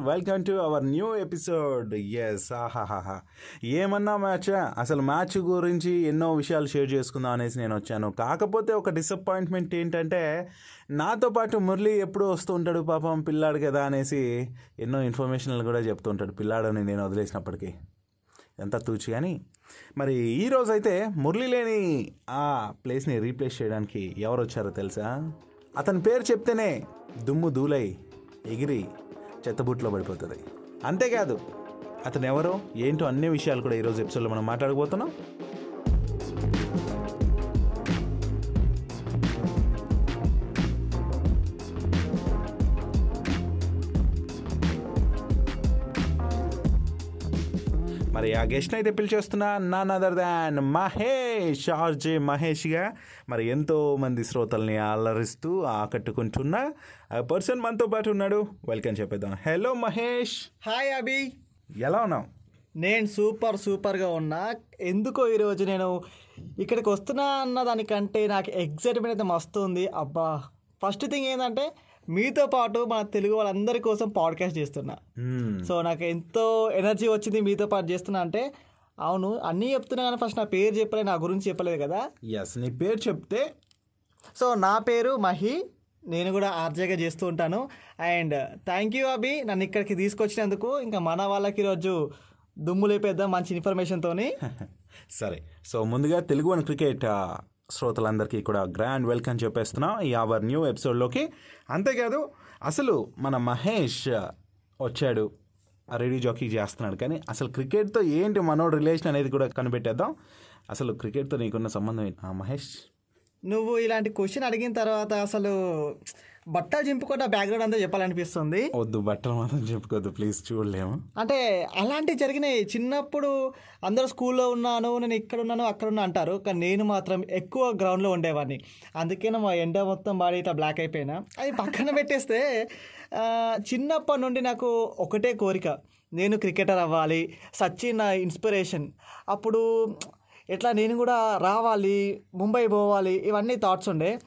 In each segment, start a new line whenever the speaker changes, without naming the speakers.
Welcome to our new episode yes ఆహాహాహా ఏమన్నా match? అసలు మ్యాచ్ గురించి ఎన్నో విషయాలు షేర్ చేసుకుందాం అనేసి నేను వచ్చాను. కాకపోతే ఒక డిసప్పాయింట్మెంట్ ఏంటంటే నాతో పాటు మురళి ఎప్పుడు వస్తూ ఉంటాడు పాపం పిల్లాడు కదా అనేసి ఎన్నో ఇన్ఫర్మేషన్లు కూడా చెప్తూ ఉంటాడు. పిల్లాడని నేను వదిలేసినప్పటికీ. ఎంత తూచి కానీ. మరి ఈ అయితే మురళి లేని ఆ ప్లేస్ని రీప్లేస్ చేయడానికి ఎవరు వచ్చారో తెలుసా? అతని పేరు చెప్తేనే దుమ్ము దూలై ఎగిరి చెత్తబుట్లో పడిపోతుంది. అంతేకాదు అతను ఎవరో ఏంటో అన్ని విషయాలు కూడా ఈరోజు ఎపిసోడ్లో మనం మాట్లాడబోతున్నాం. మరి ఆ గెస్ట్ని అయితే పిలిచేస్తున్నా none other than Mahesh RJ మహేష్గా మరి ఎంతో మంది శ్రోతల్ని అల్లరిస్తూ ఆకట్టుకుంటున్న పర్సన్ మనతో పాటు ఉన్నాడు. వెల్కమ్ చెప్పేద్దాం. హలో మహేష్.
హాయ్ అభి
ఎలా ఉన్నావు?
నేను సూపర్ సూపర్గా ఉన్నా. ఎందుకో ఈరోజు నేను ఇక్కడికి వస్తున్నా అన్న దానికంటే నాకు ఎగ్జైట్మెంట్ అయితే మస్తు ఉంది. అబ్బా. ఫస్ట్ థింగ్ ఏంటంటే మీతో పాటు మన తెలుగు వాళ్ళందరి కోసం పాడ్కాస్ట్ చేస్తున్నా.
మ్మ్.
సో నాకు ఎంతో ఎనర్జీ వచ్చింది మీతో పాటు చేస్తున్నా అంటే అవును అన్నీ చెప్తున్నా కానీ ఫస్ట్ నా పేరు చెప్పలేదు నా గురించి చెప్పలేదు కదా?
ఎస్ నీ పేరు చెప్తే?
సో నా పేరు మహి నేను కూడా ఆర్జేగా చేస్తూ ఉంటాను. అండ్ థ్యాంక్ యూ అభి నన్ను ఇక్కడికి తీసుకొచ్చినందుకు. ఇంకా మన వాళ్ళకి ఈరోజు దుమ్ము లేపేద్దాం మంచి ఇన్ఫర్మేషన్తోని
సరే సో ముందుగా తెలుగు వన్ క్రికెట్ శ్రోతలందరికీ కూడా గ్రాండ్ వెల్కమ్ చెప్పేస్తున్నాం ఈ అవర్ న్యూ ఎపిసోడ్లోకి. అంతేకాదు అసలు మన మహేష్ వచ్చాడు రెడీ జాకీ చేస్తున్నాడు కానీ అసలు క్రికెట్తో ఏంటి మనోడు రిలేషన్ అనేది కూడా కనిపెట్టేద్దాం. అసలు క్రికెట్తో నీకున్న సంబంధం ఏంటి? ఆ, మహేష్?
నువ్వు ఇలాంటి క్వశ్చన్ అడిగిన తర్వాత అసలు బట్టలు చింపుకుంటా బ్యాక్గ్రౌండ్ అంతా చెప్పాలనిపిస్తుంది.
వద్దు బట్టలు మాత్రం చెప్పుకోవద్దు ప్లీజ్ చూడలేము.
అంటే అలాంటివి జరిగినాయి. చిన్నప్పుడు అందరూ స్కూల్లో ఉన్నాను నేను ఇక్కడ ఉన్నాను అక్కడ ఉన్నా అంటారు. కానీ నేను మాత్రం ఎక్కువ గ్రౌండ్లో ఉండేవాడిని. అందుకే మా ఎండ మొత్తం బాడీ ఇట్లా బ్లాక్ అయిపోయినా. అది పక్కన పెట్టేస్తే చిన్నప్పటి నుండి నాకు ఒకటే కోరిక. నేను క్రికెటర్ అవ్వాలి సచిన్ నా ఇన్స్పిరేషన్ అప్పుడు ఎట్లా నేను కూడా రావాలి ముంబై పోవాలి ఇవన్నీ థాట్స్ ఉండే.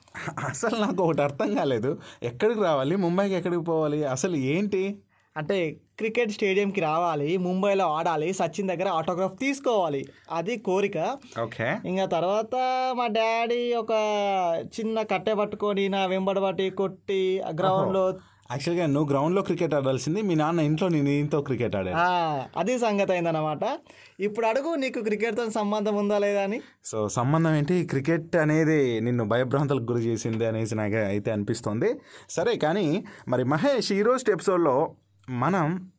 అసలు నాకు ఒకటి అర్థం కాలేదు. ఎక్కడికి రావాలి ముంబైకి ఎక్కడికి పోవాలి అసలు ఏంటి?
అంటే క్రికెట్ స్టేడియంకి రావాలి ముంబైలో ఆడాలి సచిన్ దగ్గర ఆటోగ్రాఫ్ తీసుకోవాలి అది కోరిక.
ఓకే.
ఇంకా తర్వాత మా డాడీ ఒక చిన్న కట్టె పట్టుకొని నా వెంబడి పట్టి కొట్టి గ్రౌండ్లో
యాక్చువల్గా నువ్వు గ్రౌండ్లో క్రికెట్ ఆడాల్సింది మీ నాన్న ఇంట్లో నీ నీతో క్రికెట్ ఆడాడు.
ఆ, అది సంగతి అయిందన్నమాట ఇప్పుడు అడుగు నీకు క్రికెట్తో సంబంధం ఉందా లేదా అని?
సో సంబంధం ఏంటి? క్రికెట్ అనేది నిన్ను భయభ్రాంతులకు గురి చేసింది అనేసి నాకు అయితే అనిపిస్తుంది. సరే కానీ మరి మహేష్ ఈరోజు ఎపిసోడ్లో మనం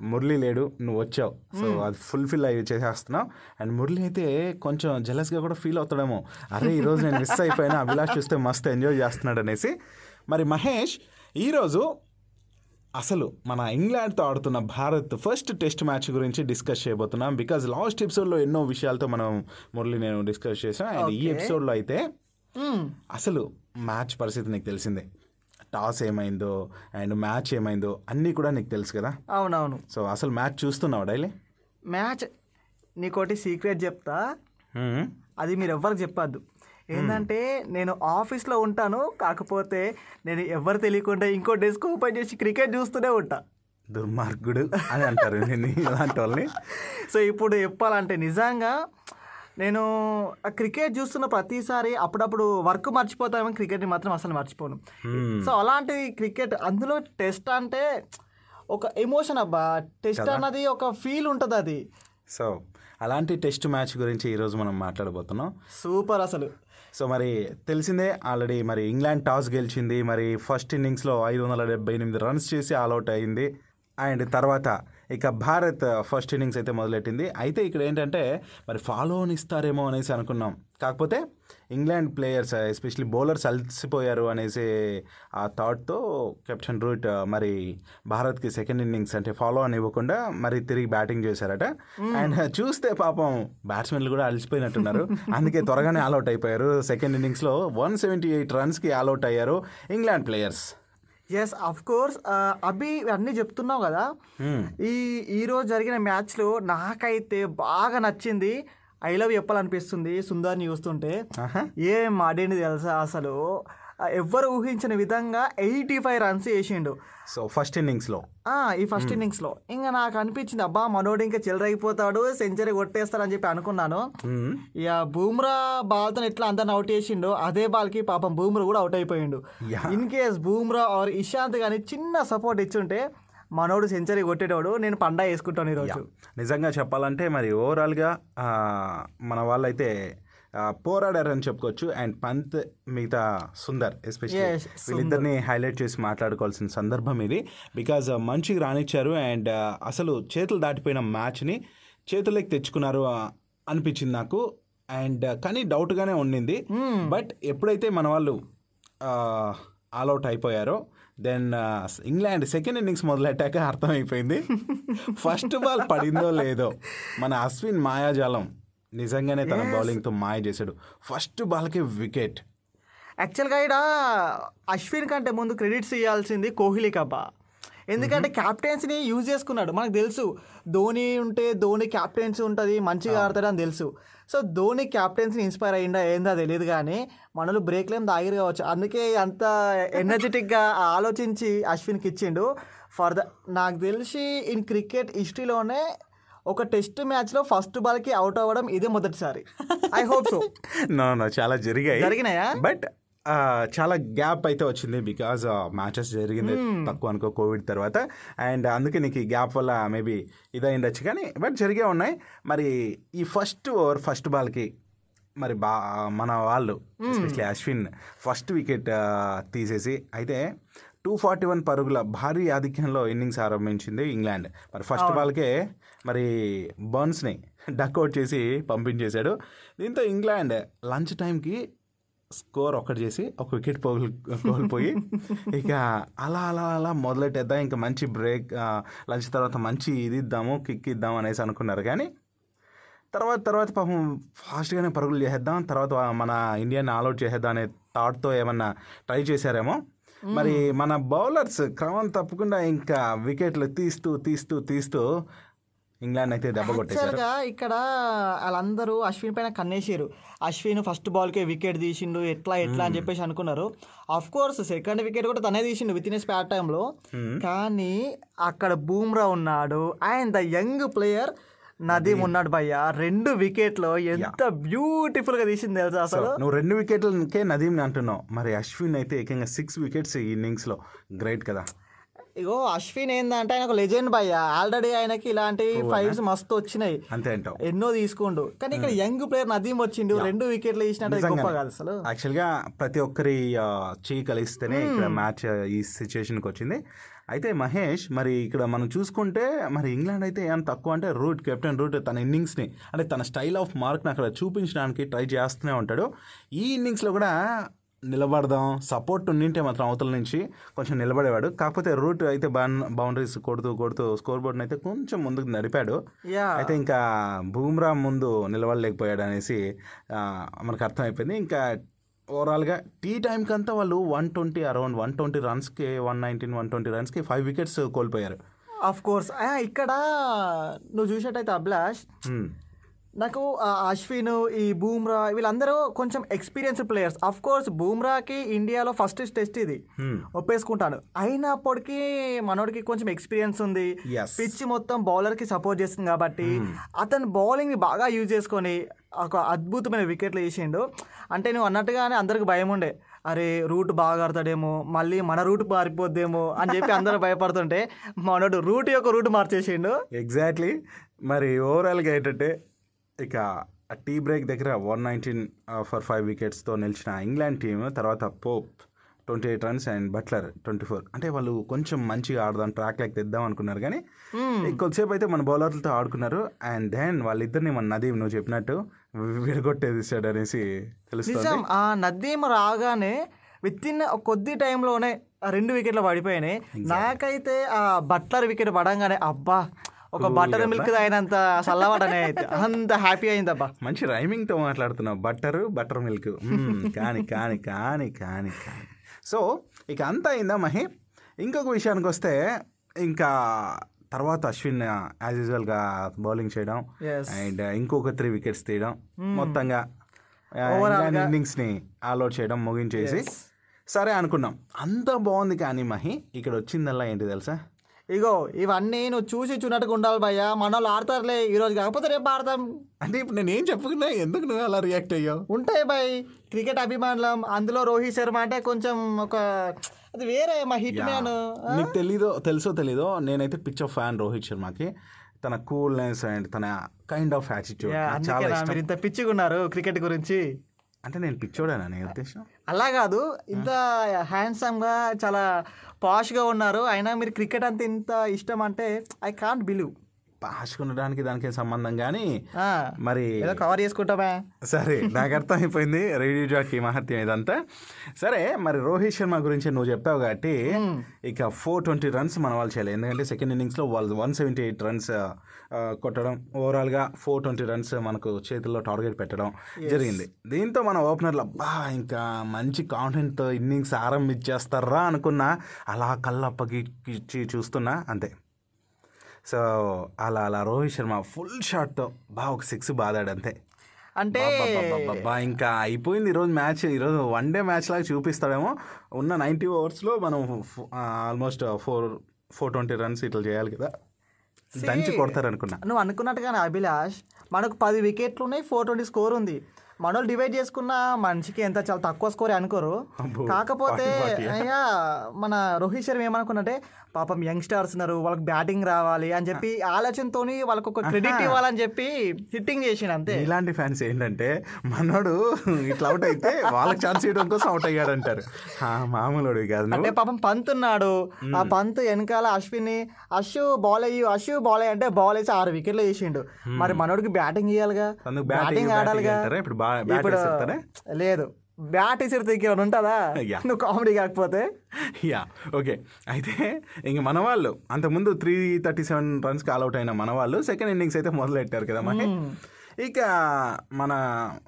మురళి లేడు నువ్వు వచ్చావు. సో అది ఫుల్ఫిల్ అయ్యి చేసేస్తున్నావు. అండ్ మురళి అయితే కొంచెం జెలస్గా కూడా ఫీల్ అవుతాడేమో. అరే ఈరోజు నేను మిస్ అయిపోయినా? అభిలాష్ చూస్తే మస్తు ఎంజాయ్ చేస్తున్నాడు అనేసి. మరి మహేష్ ఈరోజు అసలు మన ఇంగ్లాండ్తో ఆడుతున్న భారత్ ఫస్ట్ టెస్ట్ మ్యాచ్ గురించి డిస్కస్ చేయబోతున్నాం. బికాజ్ లాస్ట్ ఎపిసోడ్లో ఎన్నో విషయాలతో మనం మురళి నేను డిస్కస్ చేసాం అండ్ ఈ. ఎపిసోడ్లో అయితే
మ్మ్.
అసలు మ్యాచ్ పరిస్థితి నీకు తెలిసిందే. టాస్ ఏమైందో అండ్ మ్యాచ్ ఏమైందో అన్నీ కూడా నీకు తెలుసు కదా.
అవునవును.
సో అసలు మ్యాచ్ చూస్తున్నావు డైలీ?
మ్యాచ్ నీకోటి సీక్రెట్ చెప్తా. అది మీరు ఎవ్వరికి చెప్పద్దు. ఏంటంటే నేను ఆఫీస్లో ఉంటాను కాకపోతే నేను ఎవరు తెలియకుండా ఇంకో డెస్క్ ఓపెన్ చేసి క్రికెట్ చూస్తూనే ఉంటా.
దుర్మార్గుడు అని అంటారు. నేను ఇలాంటి వాళ్ళని.
సో ఇప్పుడు చెప్పాలంటే నిజంగా నేను క్రికెట్ చూస్తున్న ప్రతిసారి అప్పుడప్పుడు వర్క్ మర్చిపోతామో క్రికెట్ని మాత్రం అసలు మర్చిపోను. సో అలాంటి క్రికెట్ అందులో టెస్ట్ అంటే ఒక ఎమోషన్ అబ్బా. టెస్ట్ అన్నది ఒక ఫీల్ ఉంటుంది అది
సో అలాంటి టెస్ట్ మ్యాచ్ గురించి ఈరోజు మనం మాట్లాడబోతున్నాం.
సూపర్ అసలు.
సో మరి తెలిసిందే ఆల్రెడీ మరి ఇంగ్లాండ్ టాస్ గెలిచింది. మరి ఫస్ట్ ఇన్నింగ్స్లో ఐదు వందల డెబ్బై ఎనిమిది రన్స్ చేసి ఆల్అవుట్ అయింది. అండ్ తర్వాత ఇక భారత్ ఫస్ట్ ఇన్నింగ్స్ అయితే మొదలెట్టింది. అయితే ఇక్కడ ఏంటంటే మరి ఫాలో ఇస్తారేమో అనేసి అనుకున్నాం. కాకపోతే ఇంగ్లాండ్ ప్లేయర్స్ ఎస్పెషలీ బౌలర్స్ అలసిపోయారు అనేసి ఆ థాట్తో కెప్టెన్ రూట్ మరి భారత్కి సెకండ్ ఇన్నింగ్స్ అంటే ఫాలో అని ఇవ్వకుండా మరి తిరిగి బ్యాటింగ్ చేశారట. అండ్ చూస్తే పాపం బ్యాట్స్మెన్లు కూడా అలసిపోయినట్టున్నారు. అందుకే త్వరగానే ఆల్అవుట్ అయిపోయారు. సెకండ్ ఇన్నింగ్స్లో వన్ సెవెంటీ ఎయిట్ రన్స్కి ఆల్అవుట్ అయ్యారు England players
yes of course Abhi అన్నీ చెప్తున్నావు కదా. ఈ ఈరోజు జరిగిన మ్యాచ్లో నాకైతే బాగా నచ్చింది. ఐ లవ్ చెప్పాలనిపిస్తుంది సుందర్ని చూస్తుంటే. ఏం ఆడింది తెలుసా అసలు? ఎవ్వరు ఊహించిన విధంగా ఎయిటీ ఫైవ్ రన్స్ వేసిండు.
సో ఫస్ట్ ఇన్నింగ్స్లో?
ఈ ఫస్ట్ ఇన్నింగ్స్లో. ఇంకా నాకు అనిపించింది అబ్బా మనోడు ఇంకా చిల్లరైపోతాడు సెంచరీ కొట్టేస్తాడని చెప్పి అనుకున్నాను. ఇక బూమ్రా బాల్తో ఎట్లా అందరిని అవుట్ చేసిండో అదే బాల్కి పాపం బూమ్రా కూడా out అయిపోయిండు. In case Bumrah or Ishant కానీ చిన్న సపోర్ట్ ఇచ్చుంటే మనోడు సెంచరీ కొట్టేటోడు నేను పండా వేసుకుంటాను ఈరోజు.
నిజంగా చెప్పాలంటే మరి ఓవరాల్గా మన వాళ్ళైతే పోరాడారని చెప్పుకోవచ్చు. అండ్ పంత్ మిగతా సుందర్ ఎస్పెషల్లీ వీళ్ళిద్దరిని హైలైట్ చేసి మాట్లాడుకోవాల్సిన సందర్భం ఇది. బికాజ్ మంచిగా రానిచ్చారు. అండ్ అసలు చేతులు దాటిపోయిన మ్యాచ్ని చేతుల్లోకి తెచ్చుకున్నారు అనిపించింది నాకు. అండ్ కానీ డౌట్గానే ఉండింది బట్ ఎప్పుడైతే మన వాళ్ళు ఆల్అవుట్ అయిపోయారో దెన్ ఇంగ్లాండ్ సెకండ్ ఇన్నింగ్స్ మొదలెట్టాక అర్థమైపోయింది. ఫస్ట్ బాల్ పడిందో లేదో మన అశ్విన్ మాయాజాలం. నిజంగానే తన బౌలింగ్తో మాయ చేశాడు. ఫస్ట్ బాల్కి వికెట్.
యాక్చువల్గా ఇక్కడ అశ్విన్ కంటే ముందు క్రెడిట్స్ ఇవ్వాల్సింది కోహ్లీకి అబ్బా. ఎందుకంటే క్యాప్టెన్సీని యూజ్ చేసుకున్నాడు. మనకు తెలుసు ధోని ఉంటే ధోని క్యాప్టెన్సీ ఉంటుంది మంచిగా ఆడతాడు అని తెలుసు. సో ధోని క్యాప్టెన్సీని ఇన్స్పైర్ అయ్యిందా ఏందో తెలియదు కానీ మనలు బ్రేక్లు ఏం తాగిరు కావచ్చు. అందుకే అంత ఎనర్జెటిక్గా ఆలోచించి అశ్విన్కి ఇచ్చిండు. ఫర్ ద నాకు తెలిసి ఇన్ క్రికెట్ హిస్టరీలోనే ఒక టెస్ట్ మ్యాచ్లో ఫస్ట్ బాల్కి అవుట్ అవ్వడం ఇదే మొదటిసారి. I hope so
no no చాలా జరిగాయి.
జరిగినాయా?
బట్ చాలా గ్యాప్ అయితే వచ్చింది బికాజ్ మ్యాచెస్ జరిగింది తక్కువ అనుకో కోవిడ్ తర్వాత. అండ్ అందుకే నీకు ఈ గ్యాప్ వల్ల మేబీ ఇదైండొచ్చు కానీ బట్ జరిగే ఉన్నాయి. మరి ఈ ఫస్ట్ ఓవర్ ఫస్ట్ బాల్కి మరి బా మన వాళ్ళు ఎస్పెషలీ అశ్విన్ ఫస్ట్ వికెట్ తీసేసి అయితే టూ ఫార్టీ వన్ పరుగుల భారీ ఆధిక్యంలో ఇన్నింగ్స్ ఆరంభించింది ఇంగ్లాండ్ మరి ఫస్ట్ బాల్కే మరి బర్న్స్ని డక్అవుట్ చేసి పంపించేశాడు. దీంతో ఇంగ్లాండ్ లంచ్ టైంకి స్కోర్ ఒక్కటి చేసి ఒక వికెట్ పోగు కోల్పోయి ఇక అలా అలా అలా మొదలెట్టేద్దాం. ఇంకా మంచి బ్రేక్ లంచ్ తర్వాత మంచి ఇది ఇద్దాము కిక్ ఇద్దాం అనేసి అనుకున్నారు. కానీ తర్వాత తర్వాత పాపం ఫాస్ట్గానే పరుగులు చేసేద్దాం తర్వాత మన ఇండియాని ఆల్అౌట్ చేసేద్దాం అనే థాట్తో ఏమన్నా ట్రై చేశారేమో. మరి మన బౌలర్స్ క్రమం తప్పకుండా ఇంకా వికెట్లు తీస్తూ తీస్తూ తీస్తూ ఇంగ్లాండ్ అయితే దెబ్బ కొట్టేశారు.
ఇక్కడ వాళ్ళందరూ అశ్విన్ పైన కన్నేసారు అశ్విన్ ఫస్ట్ బాల్కే వికెట్ తీసిండు ఎట్లా ఎట్లా అని చెప్పేసి అనుకున్నారు. అఫ్ కోర్స్ సెకండ్ వికెట్ కూడా తనే తీసిండు విత్ ఇన్ స్పాట్ టైంలో కానీ అక్కడ బూమ్రా ఉన్నాడు. And the young player Nadeem ఉన్నాడు భయ్య. రెండు వికెట్లో ఎంత బ్యూటిఫుల్గా తీసింది తెలుసా అసలు?
నువ్వు రెండు వికెట్లకే నదీం అంటున్నావు. మరి అశ్విన్ అయితే ఏకంగా సిక్స్ వికెట్స్ ఈ ఇన్నింగ్స్లో గ్రేట్ కదా.
ఇగో అశ్విన్ ఏందంటే ఆయన ఒక లెజెండ్ భయ్య ఆల్రెడీ ఆయనకి ఇలాంటి ఫైవ్స్ మస్తు వచ్చినాయి.
అంతే అంటావు.
ఎన్నో తీసుకుండు. కానీ ఇక్కడ యంగ్ ప్లేయర్ నదీమ్ వచ్చిండు. రెండు వికెట్లు తీసినట్టు గొప్ప కాదు అసలు.
యాక్చువల్గా ప్రతి ఒక్కరి ఆ, చెయ్యి కలిస్తేనే ఇక్కడ మ్యాచ్ ఈ సిచ్యువేషన్కి వచ్చింది. అయితే మహేష్ మరి ఇక్కడ మనం చూసుకుంటే మరి ఇంగ్లాండ్ అయితే ఏం తక్కువ అంటే రూట్ కెప్టెన్ రూట్ తన ఇన్నింగ్స్ని అంటే తన స్టైల్ ఆఫ్ మార్క్ని అక్కడ చూపించడానికి ట్రై చేస్తూనే ఉంటాడు. ఈ ఇన్నింగ్స్లో కూడా నిలబడదాం. సపోర్ట్ ఉండింటే మాత్రం అవతల నుంచి కొంచెం నిలబడేవాడు. కాకపోతే రూట్ అయితే బౌండరీస్ కొడుతూ కొడుతూ స్కోర్ బోర్డ్ని అయితే కొంచెం ముందుకు నడిపాడు. అయితే ఇంకా బూమ్రా ముందు నిలబడలేకపోయాడు అనేసి మనకు అర్థమైపోయింది. ఇంకా ఓవరాల్గా టీ టైంకి అంతా వాళ్ళు one twenty around one twenty రన్స్కి one nineteen one twenty రన్స్కి ఫైవ్ వికెట్స్ కోల్పోయారు.
ఆఫ్ కోర్స్ ఇక్కడ నువ్వు చూసినట్టయితే అభిలాష్. నాకు అశ్విన్ ఈ బూమ్రా వీళ్ళందరూ కొంచెం ఎక్స్పీరియన్స్ ప్లేయర్స్. అఫ్ కోర్స్ బూమ్రాకి ఇండియాలో ఫస్ట్ టెస్ట్ ఇది.
Hmm.
ఒప్పేసుకుంటాను. అయినప్పటికీ మనోడికి కొంచెం ఎక్స్పీరియన్స్ ఉంది. పిచ్ మొత్తం బౌలర్కి సపోర్ట్ చేస్తుంది కాబట్టి అతను బౌలింగ్ని బాగా యూజ్ చేసుకొని ఒక అద్భుతమైన వికెట్లు వేసిండు. అంటే నువ్వు అన్నట్టుగానే అందరికి భయం ఉండే. అరే రూట్ బాగా ఆడతాడేమో మళ్ళీ మన రూట్ మారిపోద్దేమో అని చెప్పి అందరూ భయపడుతుంటే మనోడు రూట్ యొక్క రూట్ మార్చేసిండు.
ఎగ్జాక్ట్లీ మరి ఓవరాల్గా ఏంటంటే ఇక టీ బ్రేక్ దగ్గర వన్ నైన్టీన్ ఫర్ ఫైవ్ వికెట్స్తో నిలిచిన ఇంగ్లాండ్ టీం తర్వాత Pope twenty eight runs and Buttler twenty four. అంటే వాళ్ళు కొంచెం మంచిగా ఆడదాం ట్రాక్ లెక్క తెద్దాం అనుకున్నారు కానీ కొద్దిసేపు అయితే మన బౌలర్లతో ఆడుకున్నారు. అండ్ దెన్ వాళ్ళిద్దరిని మన నదీం నువ్వు చెప్పినట్టు విడగొట్టేసాడు అనేసి తెలుస్తుంది.
ఆ నదీం రాగానే విత్ ఇన్ కొద్ది టైంలోనే రెండు వికెట్లు పడిపోయినాయి. నాకైతే ఆ బట్లర్ వికెట్ పడంగానే అబ్బా ఒక బటర్ మిల్క్ అయినంత చల్లవాడనే అయితే. అంత హ్యాపీ అయిందబ్బా.
మంచి రైమింగ్తో మాట్లాడుతున్నావు. బట్టరు బటర్ మిల్క్ కానీ కానీ కానీ కానీ కానీ. సో ఇక అంతా అయిందా మహి? ఇంకొక విషయానికి వస్తే ఇంకా తర్వాత అశ్విన్ యాజ్ యూజువల్గా బౌలింగ్ చేయడం. అండ్ ఇంకొక త్రీ వికెట్స్ తీయడం. మొత్తంగా ఇంగ్లాండ్ ఇన్నింగ్స్ని ఆల్అౌట్ చేయడం ముగించేసి సరే అనుకున్నాం. అంత బాగుంది కానీ మహి ఇక్కడ వచ్చిందల్లా ఏంటి తెలుసా?
ఇగో ఇవన్నీ నువ్వు చూసి చూడట్టుగా ఉండాలి భయ్యా. మన వాళ్ళు ఆడతారులే ఈ రోజు కాకపోతే రేపు ఆడతాం.
అంటే ఇప్పుడు నేను ఏం చెప్పుకున్నా? ఎందుకు నువ్వు అలా రియాక్ట్ అయ్యావు?
ఉంటాయి భయ్. క్రికెట్ అభిమానులం. అందులో రోహిత్ శర్మ అంటే కొంచెం ఒక అది వేరే మా హిట్ మ్యాన్
నీకు తెలీదో తెలుసో తెలీదో నేనైతే పిక్చర్ ఫ్యాన్ రోహిత్ శర్మకి. తన కూల్నెస్ అండ్ తన కైండ్ ఆఫ్ యాటిట్యూడ్ చాలా ఇష్టం.
ఇంత పిచ్చిగా ఉన్నారు క్రికెట్ గురించి.
అంటే నేను పిచ్చోడేనా నీ ఉద్దేశం?
అలా కాదు. ఇంత హ్యాండ్సమ్గా చాలా పాష్గా ఉన్నారు. అయినా మీరు క్రికెట్ అంత ఇంత ఇష్టం అంటే ఐ కాంట్ బిలీవ్
పాసుకునడానికి దానికి సంబంధం కానీ మరి
కవర్ చేసుకుంటామా.
సరే నాకు అర్థమైపోయింది. రేడియో జాకీ మహత్యం ఇదంతా. సరే మరి రోహిత్ శర్మ గురించి నువ్వు చెప్పావు కాబట్టి ఇక ఫోర్ ట్వంటీ రన్స్ మన వాళ్ళు చేయాలి ఎందుకంటే సెకండ్ ఇన్నింగ్స్లో వాళ్ళు వన్ సెవెంటీ ఎయిట్ రన్స్ కొట్టడం ఓవరాల్గా ఫోర్ ట్వంటీ రన్స్ మనకు చేతుల్లో టార్గెట్ పెట్టడం జరిగింది. దీంతో మన ఓపెనర్లు అబ్బా ఇంకా మంచి కాన్ఫిడెంట్తో ఇన్నింగ్స్ ఆరంభించేస్తారా అనుకున్నా అలా కళ్ళప్పగిచ్చి చూస్తున్నా అంతే. సో అలా అలా రోహిత్ శర్మ ఫుల్ షాట్తో బాగా ఒక సిక్స్ బాదాడు అంతే
అంటే
ఇంకా అయిపోయింది ఈరోజు మ్యాచ్ ఈరోజు వన్ డే మ్యాచ్ లాగా చూపిస్తాడేమో. ఉన్న నైంటీ ఓవర్స్లో మనం almost four four twenty runs ఇట్లా చేయాలి కదా. దంచి కొడతారు అనుకున్నా
నువ్వు అనుకున్నట్టుగానే అభిలాష్ మనకు పది వికెట్లు ఉన్నాయి ఫోర్ ట్వంటీ స్కోర్ ఉంది. మనోళ్ళు డివైడ్ చేసుకున్న మనిషికి ఎంత చాలా తక్కువ స్కోర్ అనుకోరు. కాకపోతే. అయ్యా మన రోహిత్ శర్మ ఏమనుకున్నట్టే పాపం యంగ్స్టర్స్ ఉన్నారు వాళ్ళకి బ్యాటింగ్ రావాలి అని చెప్పి ఆలోచనతోని వాళ్ళకి ఒక క్రెడిట్ ఇవ్వాలని చెప్పి హిట్టింగ్ చేసిండు అంతే.
ఇలాంటి ఫ్యాన్స్ ఏంటంటే మనోడు ఇట్లా అవుట్ అయితే వాళ్ళకి ఛాన్స్ ఇవ్వడం కోసం అవుట్ అయ్యాడు అంటారు ఆ, మామూలుడు కాదు
అంటే పాపం పంత్ ఉన్నాడు ఆ పంత్ వెనకాల అశ్విని అశు బాల్ అయ్యి అశు బాల్ అయ్యి అంటే బాల్ వేసి ఆరు వికెట్లు వేసిండు. మరి మనోడికి బ్యాటింగ్ ఇవ్వాలిగా
బ్యాటింగ్
ఆడాలిగా?
ఇప్పుడు
ఇప్పుడు లేదు. బ్యాట్ ఇసిరితే ఇంకేమైనా ఉంటుందా. నువ్వు కామెడీ కాకపోతే?
యా. ఓకే. అయితే ఇంక మన వాళ్ళు అంతకుముందు త్రీ థర్టీ సెవెన్ రన్స్కి అవుట్ అయిన మన వాళ్ళు సెకండ్ ఇన్నింగ్స్ అయితే మొదలెట్టారు కదా మరి? ఇక మన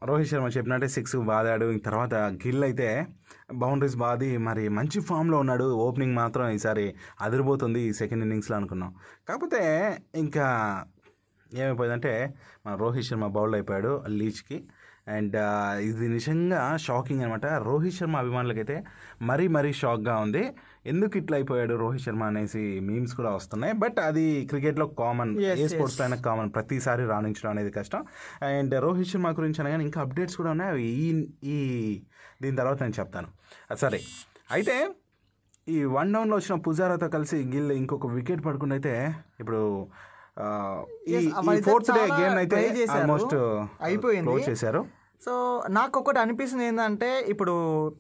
రోహిత్ శర్మ చెప్పినట్టే సిక్స్ బాదాడు ఇంక తర్వాత గిల్ అయితే బౌండరీస్ బాది మరి మంచి ఫామ్లో ఉన్నాడు. ఓపెనింగ్ మాత్రం ఈసారి అదిరిపోతుంది ఈ సెకండ్ ఇన్నింగ్స్లో అనుకున్నాం. కాకపోతే ఇంకా ఏమైపోయిందంటే మన రోహిత్ శర్మ బౌల్డ్ అయిపోయాడు లీచ్కి. అండ్ ఇది నిజంగా షాకింగ్ అనమాట రోహిత్ శర్మ అభిమానులకైతే మరీ మరీ షాక్గా ఉంది. ఎందుకు ఇట్లా అయిపోయాడు రోహిత్ శర్మ అనేసి మీమ్స్ కూడా వస్తున్నాయి. బట్ అది క్రికెట్లో కామన్ ఏ స్పోర్ట్స్. పైన కామన్ ప్రతిసారి రాణించడం అనేది కష్టం. అండ్ రోహిత్ శర్మ గురించి అనగానే ఇంకా అప్డేట్స్ కూడా ఉన్నాయి. అవి ఈ ఈ దీని తర్వాత నేను చెప్తాను. సరే. అయితే ఈ వన్ డౌన్లో వచ్చిన పుజారాతో కలిసి గిల్ ఇంకొక వికెట్ పడుకుని అయితే ఇప్పుడు ఈ
Yes, అవైతే
ఫోర్త్ డే గేమ్ అయితే. ఆల్మోస్ట్
అయిపోయింది.
క్లోజ్ చేశారు.
సో నాకు ఒకటి అనిపిస్తుంది ఏంటంటే ఇప్పుడు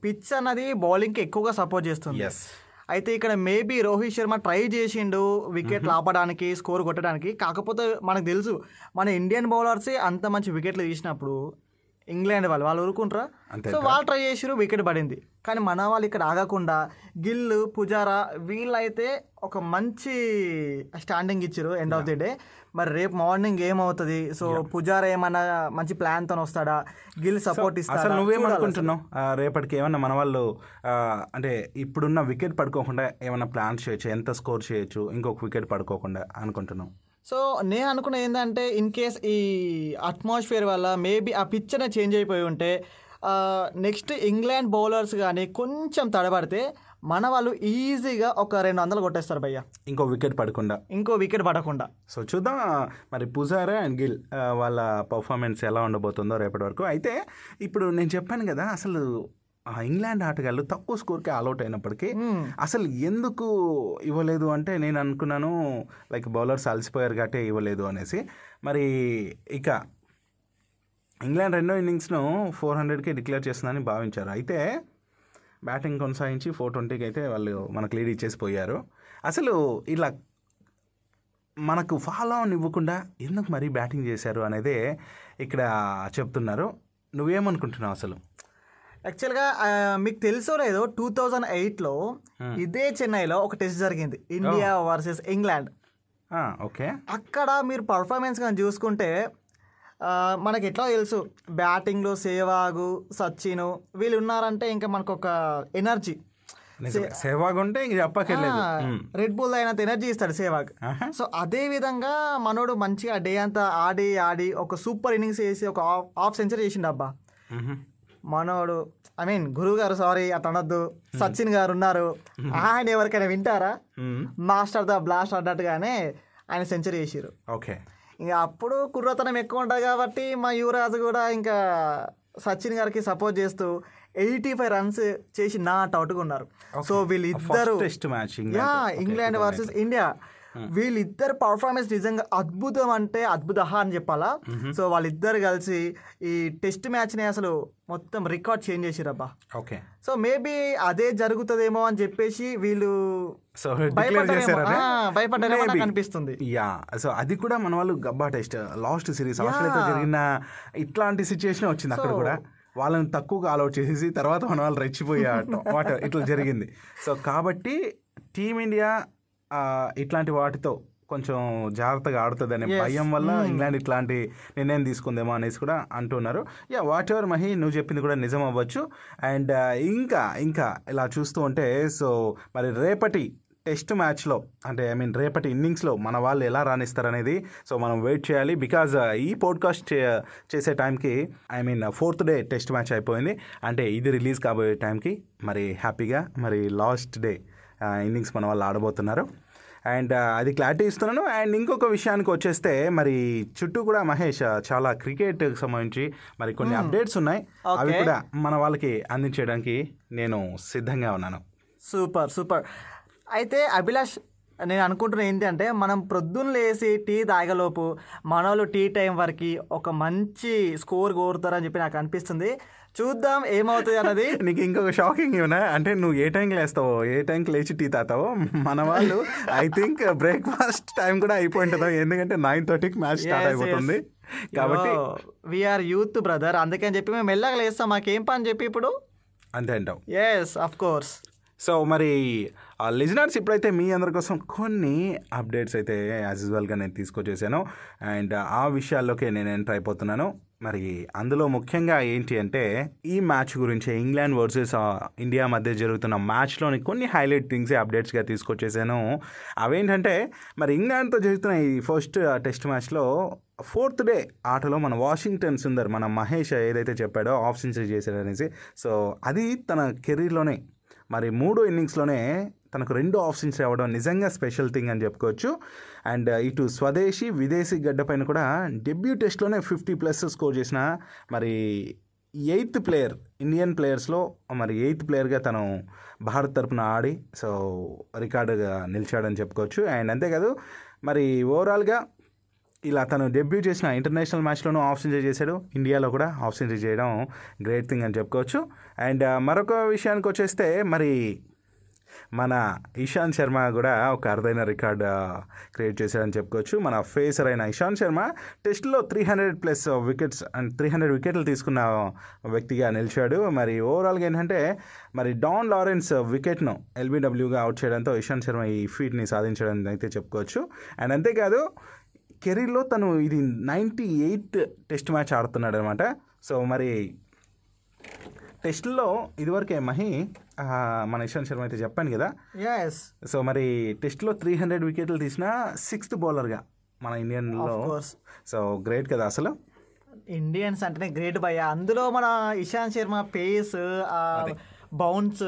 పిచ్ అన్నది బౌలింగ్కి ఎక్కువగా సపోర్ట్ చేస్తుంది. అయితే ఇక్కడ మేబీ రోహిత్ శర్మ ట్రై చేసిండు వికెట్లు ఆపడానికి స్కోర్ కొట్టడానికి. కాకపోతే మనకు తెలుసు మన ఇండియన్ బౌలర్స్ అంత మంచి వికెట్లు తీసినప్పుడు ఇంగ్లాండ్ వాళ్ళు వాళ్ళు ఊరుకుంటారా? సో వాళ్ళు ట్రై చేసిరు వికెట్ పడింది. కానీ మన వాళ్ళు ఇక్కడ ఆగకుండా గిల్ పుజారా వీళ్ళైతే ఒక మంచి స్టాండింగ్ ఇచ్చారు ఎండ్ ఆఫ్ ది డే మరి రేపు మార్నింగ్ ఏమవుతుంది? సో పుజారా ఏమన్నా మంచి ప్లాన్తో వస్తాడా? గిల్ సపోర్ట్
అసలు
ఇస్తాడా?
నువ్వేమనుకుంటున్నావు? రేపటికి ఏమన్నా మన వాళ్ళు అంటే ఇప్పుడున్న వికెట్ పడుకోకుండా ఏమన్నా ప్లాన్ చేయొచ్చు? ఎంత స్కోర్ చేయొచ్చు? ఇంకొక వికెట్ పడుకోకుండా అనుకుంటున్నావు?
సో నేను అనుకున్న ఏంటంటే ఇన్ కేస్ ఈ అట్మాస్ఫియర్ వల్ల మేబీ ఆ అనేది చేంజ్ అయిపోయి ఉంటే నెక్స్ట్ ఇంగ్లాండ్ బౌలర్స్ కానీ కొంచెం తడబడితే మన వాళ్ళు ఈజీగా ఒక రెండు వందలు కొట్టేస్తారు భయ్య.
ఇంకో వికెట్ పడకుండా.
ఇంకో వికెట్ పడకుండా.
సో చూద్దాం. మరి పుజారా అండ్ గిల్ వాళ్ళ పర్ఫార్మెన్స్ ఎలా ఉండబోతుందో రేపటి వరకు. అయితే ఇప్పుడు నేను చెప్పాను కదా అసలు ఆ ఇంగ్లాండ్ ఆటగాళ్ళు తక్కువ స్కోర్కి ఆల్అౌట్ అయినప్పటికీ. అసలు ఎందుకు ఇవ్వలేదు అంటే నేను అనుకున్నాను లైక్ బౌలర్స్ అలసిపోయారు కాబట్టి ఇవ్వలేదు అనేసి. మరి ఇక ఇంగ్లాండ్ రెండో ఇన్నింగ్స్ను ఫోర్ హండ్రెడ్కి డిక్లేర్ చేస్తుందని భావించారు. అయితే బ్యాటింగ్ కొనసాగించి ఫోర్ ట్వంటీకి అయితే వాళ్ళు మనకు లీడ్ ఇచ్చేసి పోయారు అసలు ఇలా మనకు ఫాలో ఆన్ ఇవ్వకుండా ఎందుకు మరీ బ్యాటింగ్ చేశారు అనేదే ఇక్కడ చెప్తున్నారు. నువ్వేమనుకుంటున్నావు అసలు?
యాక్చువల్గా మీకు తెలుసో లేదో టూ థౌజండ్ ఎయిట్లో ఇదే చెన్నైలో ఒక టెస్ట్ జరిగింది. India versus England.
ఓకే.
అక్కడ మీరు పర్ఫార్మెన్స్ కానీ చూసుకుంటే మనకి ఎట్లా తెలుసు? బ్యాటింగ్లో సేవాగు సచిన్ వీళ్ళు ఉన్నారంటే ఇంకా మనకు ఒక ఎనర్జీ.
సేవాగ్ ఉంటే ఇంక.
రెడ్ బుల్ అయినంత ఎనర్జీ ఇస్తాడు సేవాగ్.
ఆహా.
సో అదే విధంగా మనోడు మంచిగా డే అంతా ఆడి ఆడి ఒక సూపర్ ఇన్నింగ్స్ వేసి ఒక హాఫ్ సెంచరీ చేసిండు అబ్బా.
మ్హూ.
మనోడు ఐ మీన్ గురువు గారు సారీ అట్లా అనొద్దు సచిన్ గారు ఉన్నారు. ఆయన ఎవరికైనా వింటారా? మాస్టర్ ద బ్లాస్ట్ అన్నట్టుగానే ఆయన సెంచరీ చేసిరు
ఓకే.
ఇంకా అప్పుడు కుర్రతనం ఎక్కువ ఉంటుంది కాబట్టి మా యువరాజు కూడా ఇంకా సచిన్ గారికి సపోర్ట్ చేస్తూ ఎయిటీ ఫైవ్ రన్స్ చేసి నాట్ అవుట్గా ఉన్నారు. సో వీళ్ళిద్దరు
test match
yeah England versus India వీళ్ళిద్దరు పర్ఫార్మెన్స్ నిజంగా అద్భుతం అంటే అద్భుత అని చెప్పాలా? సో వాళ్ళిద్దరు కలిసి ఈ టెస్ట్ మ్యాచ్ని అసలు మొత్తం రికార్డ్ చేంజ్ చేసిరబ్బా
ఓకే.
సో మేబీ అదే జరుగుతుందేమో అని చెప్పేసి వీళ్ళు
సో
భయపడ్డారేమో. అనిపిస్తుంది.
యా. సో అది కూడా మన వాళ్ళు గబ్బా టెస్ట్ లాస్ట్ సిరీస్ ఆస్ట్రేలియాతో జరిగిన ఇట్లాంటి సిచ్యుయేషన్ వచ్చింది అక్కడ కూడా. వాళ్ళని తక్కువగా ఆల్అౌట్ చేసేసి తర్వాత మన వాళ్ళు రెచ్చిపోయే వాట్ ఇట్లా జరిగింది. సో కాబట్టి టీమిండియా ఇట్లాంటి వాటితో కొంచెం జాగ్రత్తగా ఆడుతుందనే భయం వల్ల ఇంగ్లాండ్ ఇట్లాంటి నిర్ణయం తీసుకుందేమో అనేసి కూడా అంటున్నారు. యా వాట్ ఎవర్ మహి నువ్వు చెప్పింది కూడా నిజం అవ్వచ్చు. అండ్ ఇంకా ఇంకా ఇలా చూస్తూ ఉంటే సో మరి రేపటి టెస్ట్ మ్యాచ్లో అంటే ఐ మీన్ రేపటి ఇన్నింగ్స్లో మన వాళ్ళు ఎలా రాణిస్తారనేది సో మనం వెయిట్ చేయాలి. బికాజ్ ఈ పోడ్కాస్ట్ చేసే టైంకి I mean fourth day test match అయిపోయింది. అంటే ఇది రిలీజ్ కాబోయే టైంకి మరి హ్యాపీగా మరి లాస్ట్ డే ఇన్నింగ్స్ మన వాళ్ళు ఆడబోతున్నారు. అండ్ అది క్లారిటీ ఇస్తున్నాను. అండ్ ఇంకొక విషయానికి వచ్చేస్తే మరి చుట్టూ కూడా మహేష్ చాలా క్రికెట్కి సంబంధించి మరి కొన్ని అప్డేట్స్ ఉన్నాయి. అవి. కూడా మన వాళ్ళకి అందించడానికి నేను సిద్ధంగా ఉన్నాను.
Super super. అయితే అభిలాష్ నేను అనుకుంటున్నా ఏంటంటే మనం ప్రొద్దున లేసి టీ తాగలోపు మన వాళ్ళు టీ టైం వరకు ఒక మంచి స్కోర్ కోరుతారని చెప్పి నాకు అనిపిస్తుంది. చూద్దాం ఏమవుతుంది అన్నది.
నీకు ఇంకొక షాకింగ్ ఏమన్నా? అంటే నువ్వు ఏ టైంకి లేస్తావో? ఏ టైంకి లేచి టీ తాతావో? మన వాళ్ళు ఐ థింక్ బ్రేక్ఫాస్ట్ టైం కూడా అయిపోయింటుందో ఎందుకంటే నైన్ థర్టీకి మ్యాచ్ స్టార్ట్ అయిపోతుంది. కాబట్టి
వీఆర్ యూత్ బ్రదర్ అందుకని చెప్పి మేము మెల్లగా లేస్తాం. మాకేం పని చెప్పి ఇప్పుడు?
అంతే అంటావు.
ఎస్ అఫ్ కోర్స్
సో మరి లిజనర్స్ ఇప్పుడైతే మీ అందరి కోసం కొన్ని అప్డేట్స్ అయితే యాజ్ యూజువల్గా నేను తీసుకొచ్చేసాను. అండ్ ఆ విషయాల్లోకి నేను ఎంటర్ అయిపోతున్నాను మరి అందులో ముఖ్యంగా ఏంటి అంటే ఈ మ్యాచ్ గురించి ఇంగ్లాండ్ వర్సెస్ ఇండియా మధ్య జరుగుతున్న మ్యాచ్లోని కొన్ని హైలైట్ థింగ్స్ అప్డేట్స్గా తీసుకొచ్చేసాను. అవేంటంటే మరి ఇంగ్లాండ్తో జరుగుతున్న ఈ ఫస్ట్ టెస్ట్ మ్యాచ్లో ఫోర్త్ డే ఆటలో మన వాషింగ్టన్ సుందర్ మన మహేష్ ఏదైతే చెప్పాడో ఆఫ్ సెంచరీ చేశాడనేసి. సో అది తన కెరీర్లోనే మరి మూడో ఇన్నింగ్స్లోనే తనకు రెండు ఆప్షన్స్ సెంచరీ అవ్వడం నిజంగా స్పెషల్ థింగ్ అని చెప్పుకోవచ్చు. అండ్ uh, ఇటు స్వదేశీ విదేశీ గడ్డపైన కూడా డెబ్యూ టెస్ట్లోనే ఫిఫ్టీ ప్లస్ స్కోర్ చేసిన మరి ఎయిత్ ప్లేయర్ ఇండియన్ ప్లేయర్స్లో మరి ఎయిత్ ప్లేయర్గా తను భారత్ తరపున ఆడి సో రికార్డుగా నిలిచాడని చెప్పుకోవచ్చు. అండ్ అంతేకాదు మరి ఓవరాల్గా ఇలా తను డెబ్యూ చేసిన ఇంటర్నేషనల్ మ్యాచ్లోనూ ఆఫ్ సెంచరీ చేశాడు. ఇండియాలో కూడా ఆఫ్ సెంచరీ చేయడం గ్రేట్ థింగ్ అని చెప్పుకోవచ్చు. అండ్ uh, మరొక విషయానికి వచ్చేస్తే మరి మన ఇషాంత్ శర్మ కూడా ఒక అరుదైన రికార్డ్ క్రియేట్ చేశాడని చెప్పుకోవచ్చు. మన ఫేసర్ అయిన ఇషాంత్ శర్మ టెస్ట్లో three hundred plus wickets and three hundred వికెట్లు తీసుకున్న వ్యక్తిగా నిలిచాడు. మరి ఓవరాల్గా ఏంటంటే మరి డాన్ లారెన్స్ వికెట్ను ఎల్బీడబ్ల్యూగా అవుట్ చేయడంతో ఇషాంత్ శర్మ ఈ ఫీట్ని సాధించడం అయితే చెప్పుకోవచ్చు. అండ్ అంతేకాదు కెరీర్లో తను ఇది నైంటీ ఎయిత్ టెస్ట్ మ్యాచ్ ఆడుతున్నాడు అనమాట సో మరి టెస్ట్లో ఇదివరకే మహి మన ఇషాంత్ శర్మ అయితే చెప్పాను కదా.
ఎస్
సో మరి టెస్ట్లో త్రీ హండ్రెడ్ వికెట్లు తీసిన సిక్స్త్ బౌలర్గా మన ఇండియన్లో. సో గ్రేట్ కదా అసలు.
ఇండియన్స్ అంటేనే గ్రేట్ భయ్య. అందులో మన Ishant Sharma pace bounce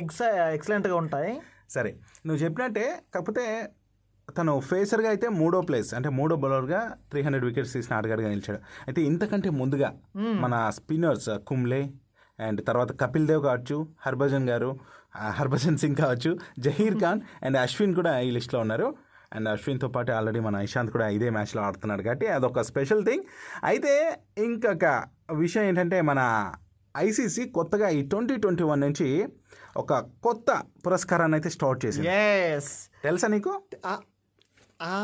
ex ఎక్సలెంట్గా ఉంటాయి.
సరే నువ్వు చెప్పినట్టే కాకపోతే తను ఫేసర్గా అయితే మూడో ప్లేస్ అంటే మూడో బౌలర్గా త్రీ హండ్రెడ్ వికెట్స్ తీసిన ఆటగాడిగా నిలిచాడు. అయితే ఇంతకంటే ముందుగా మన స్పిన్నర్స్ కుంబ్లే అండ్ తర్వాత కపిల్ దేవ్ కావచ్చు హర్భజన్ గారు హర్భజన్ సింగ్ కావచ్చు జహీర్ ఖాన్ అండ్ అశ్విన్ కూడా ఈ లిస్ట్లో ఉన్నారు. అండ్ అశ్విన్తో పాటు ఆల్రెడీ మన ఇషాంత్ కూడా ఇదే మ్యాచ్లో ఆడుతున్నాడు కాబట్టి అదొక స్పెషల్ థింగ్. అయితే ఇంకొక విషయం ఏంటంటే మన ఐసీసీ కొత్తగా ఈ ట్వంటీ ట్వంటీ వన్ నుంచి ఒక కొత్త పురస్కారాన్ని అయితే స్టార్ట్ చేసింది. తెలుసా నీకు?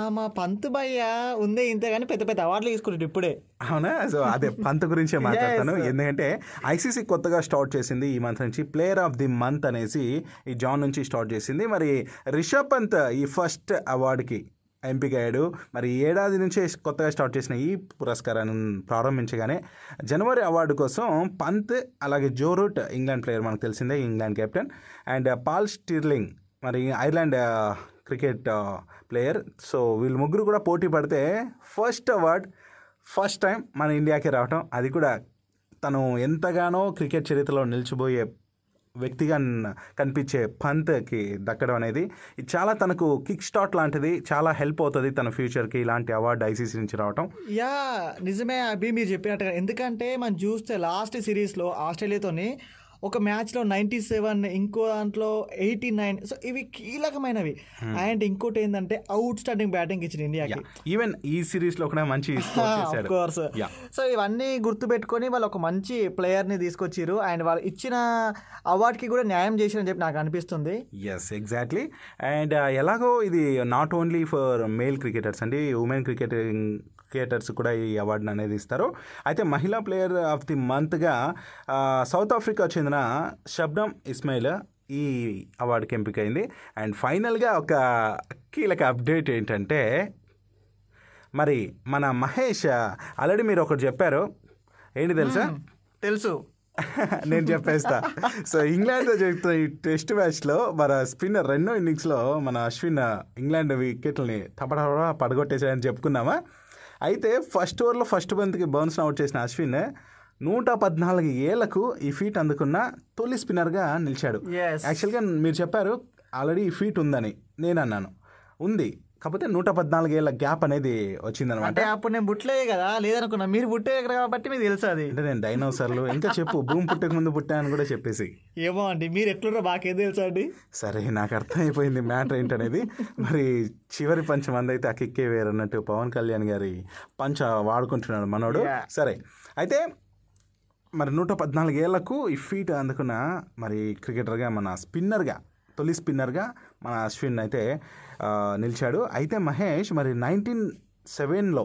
మా పంతు భయ్య ఉందే ఇంతే కానీ పెద్ద పెద్ద అవార్డులు తీసుకుంటాడు ఇప్పుడే.
అవునా? సో అదే పంత్ గురించే మాట్లాడతాను. ఎందుకంటే ఐసీసీ కొత్తగా స్టార్ట్ చేసింది ఈ మంత్ నుంచి ప్లేయర్ ఆఫ్ ది మంత్ అనేసి ఈ జాన్ నుంచి స్టార్ట్ చేసింది. మరి రిషబ్ పంత్ ఈ ఫస్ట్ అవార్డుకి ఎంపిక అయ్యాడు. మరి ఏడాది నుంచే కొత్తగా స్టార్ట్ చేసిన ఈ పురస్కారాన్ని ప్రారంభించగానే జనవరి అవార్డు కోసం పంత్ అలాగే జో రూట్ ఇంగ్లాండ్ ప్లేయర్ మనకు తెలిసిందే England captain. And Paul Stirling మరి ఐర్లాండ్ క్రికెట్ ప్లేయర్ సో వీళ్ళు ముగ్గురు కూడా పోటీ పడితే ఫస్ట్ అవార్డ్ ఫస్ట్ టైం మన ఇండియాకి రావటం. అది కూడా తను ఎంతగానో క్రికెట్ చరిత్రలో నిలిచిపోయే వ్యక్తిగా కనిపించే పంత్కి దక్కడం అనేది. చాలా తనకు కిక్ స్టార్ట్ లాంటిది చాలా హెల్ప్ అవుతుంది తన ఫ్యూచర్కి ఇలాంటి అవార్డు ఐసీసీ నుంచి రావటం.
యా నిజమే అభి మీరు చెప్పినట్టుగా. ఎందుకంటే మనం చూస్తే లాస్ట్ సిరీస్లో ఆస్ట్రేలియాతోని ఒక మ్యాచ్లో నైంటీ సెవెన్ ఇంకో దాంట్లో ఎయిటీ నైన్ సో ఇవి కీలకమైనవి. అండ్ ఇంకోటి ఏంటంటే అవుట్ స్టాండింగ్ బ్యాటింగ్ ఇచ్చింది ఇండియాకి.
ఈవెన్ ఈ సిరీస్లో కూడా మంచి
కోర్స్. సో ఇవన్నీ గుర్తుపెట్టుకొని వాళ్ళు ఒక మంచి ప్లేయర్ని తీసుకొచ్చారు అండ్ వాళ్ళు ఇచ్చిన అవార్డ్కి కూడా న్యాయం చేశారని చెప్పి నాకు అనిపిస్తుంది.
ఎస్ ఎగ్జాక్ట్లీ అండ్ ఎలాగో ఇది not only for male cricketers అండి ఉమెన్ క్రికెట్ క్రికెటర్స్ కూడా ఈ అవార్డుని అనేది ఇస్తారు. అయితే మహిళా ప్లేయర్ ఆఫ్ ది మంత్గా సౌత్ ఆఫ్రికా చెందిన షబ్నమ్ ఇస్మాయిల్ ఈ అవార్డుకి ఎంపికైంది. అండ్ ఫైనల్గా ఒక కీలక అప్డేట్ ఏంటంటే మరి మన మహేష్ ఆల్రెడీ మీరు ఒకటి చెప్పారు. ఏంటి తెలుసా?
తెలుసు.
నేను చెప్పేస్తా. సో ఇంగ్లాండ్తో జరుగుతున్న ఈ టెస్ట్ మ్యాచ్లో మన స్పిన్నర్ రెండో ఇన్నింగ్స్లో మన అశ్విన్ ఇంగ్లాండ్ వికెట్లని తపటపడ పడగొట్టేశాడని చెప్పుకున్నామా అయితే ఫస్ట్ ఓవర్లో ఫస్ట్ బంత్కి బౌన్స్ అవుట్ చేసిన అశ్విన్ నూట పద్నాలుగు ఏళ్ళకు ఈ ఫీట్ అందుకున్న తొలి స్పిన్నర్గా నిలిచాడు.
Yes.
యాక్చువల్గా మీరు చెప్పారు ఆల్రెడీ ఈ ఫీట్ ఉందని నేను అన్నాను. ఉంది. కాకపోతే నూట పద్నాలుగు ఏళ్ళ గ్యాప్ అనేది వచ్చిందనమాట
అంటే అప్పుడు నేను బుట్లే కదా లేదనుకున్నా. మీరు బుట్టే కాబట్టి మీకు తెలుసు అది.
అంటే నేను డైనోసార్లు. ఇంకా చెప్పు భూమి పుట్టక ముందు పుట్టాను కూడా చెప్పేసి.
ఏమో అండి మీరు ఎట్లున్నారో మాకేం తెలుసు అండి.
సరే నాకు అర్థమైపోయింది మ్యాటర్ ఏంటనేది. మరి చివరి పంచం మంది అయితే ఆ కిక్కే వేరు అన్నట్టు పవన్ కళ్యాణ్ గారి పంచ వాడుకుంటున్నాడు మనోడు. సరే అయితే మరి నూట పద్నాలుగు ఏళ్ళకు ఈ ఫీట్ అందుకున్న మరి క్రికెటర్గా మన స్పిన్నర్గా తొలి స్పిన్నర్గా మన అశ్విన్ అయితే నిలిచాడు. అయితే మహేష్ మరి నైన్టీన్ సెవెన్లో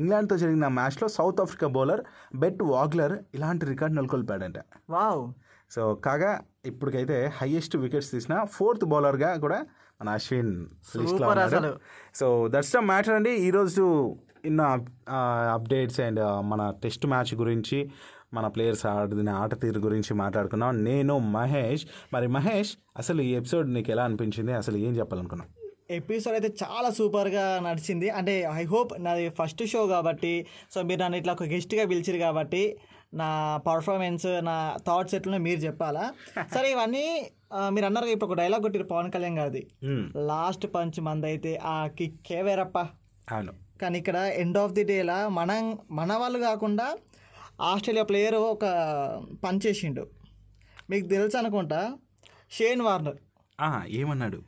ఇంగ్లాండ్తో జరిగిన మ్యాచ్లో South Africa bowler Bert Vogler ఇలాంటి రికార్డు నెలకొల్పాడంట.
వావ్!
సో కాగా ఇప్పటికైతే హైయెస్ట్ వికెట్స్ తీసిన ఫోర్త్ బౌలర్గా కూడా మన అశ్విన్ లిస్ట్లో ఉన్నాడు. సో దట్స్ ద మ్యాటర్ అండి. ఈరోజు ఇన్న అప్డేట్స్ అండ్ మన టెస్ట్ మ్యాచ్ గురించి మన ప్లేయర్స్ ఆడిన ఆట తీరు గురించి మాట్లాడుకున్నాం నేను మహేష్. మరి మహేష్ అసలు ఈ ఎపిసోడ్ నీకు ఎలా అనిపించింది? అసలు ఏం చెప్పాలనుకున్నావు?
ఎపిసోడ్ అయితే చాలా సూపర్గా నడిచింది. అంటే ఐ హోప్ నాది ఫస్ట్ షో కాబట్టి సో మీరు నన్ను ఇట్లా ఒక గెస్ట్గా పిలిచిరు కాబట్టి నా పర్ఫార్మెన్స్ నా థాట్స్ ఎట్లనో మీరు చెప్పాలా? సరే ఇవన్నీ మీరు అన్నారు ఇప్పుడు ఒక డైలాగ్ కొట్టిరు పవన్ కళ్యాణ్ గారిది. లాస్ట్ పంచ్ మంది అయితే ఆ కిక్కే వేరప్ప.
అవును.
కానీ ఇక్కడ ఎండ్ ఆఫ్ ది డేలా మనం మన వాళ్ళు కాకుండా ఆస్ట్రేలియా ప్లేయర్ ఒక పంచ్ చేసిండు. మీకు తెలుసు అనుకుంటా షేన్ వార్నర్.
ఏమన్నాడు?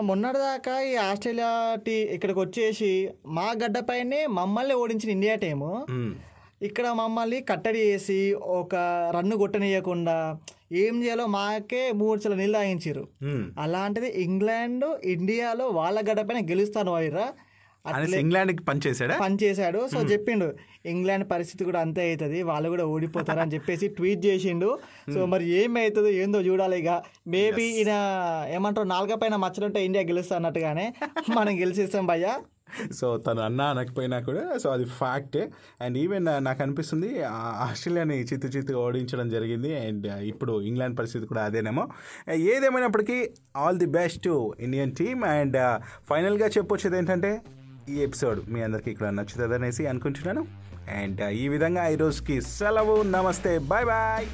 మొన్నటిదాకా ఈ ఆస్ట్రేలియా టీ ఇక్కడికి వచ్చేసి మా గడ్డపైనే మమ్మల్ని ఓడించిన ఇండియా టీము. ఇక్కడ మమ్మల్ని కట్టడి చేసి ఒక రన్ను కొట్టనీయకుండా ఏం చేయాలో మాకే మూడు సార్లు నీళ్ళు తాగించారు. అలాంటిది ఇంగ్లాండ్ ఇండియాలో వాళ్ళ గడ్డపైన గెలుస్తాను వైరా
అనేసి ఇంగ్లాండ్కి పనిచేశాడా
పని చేశాడు. సో చెప్పిండు ఇంగ్లాండ్ పరిస్థితి కూడా అంతే అవుతుంది వాళ్ళు కూడా ఓడిపోతారు? అని చెప్పేసి ట్వీట్ చేసిండు. సో మరి ఏమవుతుందో ఏందో చూడాలి ఇక. మేబీ ఈయన ఏమంటారు నాలుగ పైన మచ్చలుంటే ఇండియా గెలుస్తా అన్నట్టుగానే మనం గెలిచేస్తాం భయ్యా.
సో తను అన్నా అనకపోయినా కూడా సో అది ఫ్యాక్ట్ అండ్ ఈవెన్ నాకు అనిపిస్తుంది ఆస్ట్రేలియాని చిత్తు చిత్తు ఓడించడం జరిగింది. అండ్ ఇప్పుడు ఇంగ్లాండ్ పరిస్థితి కూడా అదేనేమో. ఏదేమైనప్పటికీ all the best Indian team and ఫైనల్గా చెప్పొచ్చేది ఏంటంటే ఈ ఎపిసోడ్ మీ అందరికీ ఇక్కడ నచ్చుతుంది అనేసి అనుకుంటున్నాను. అండ్ ఈ విధంగా ఈ రోజుకి సెలవు. నమస్తే. Bye bye.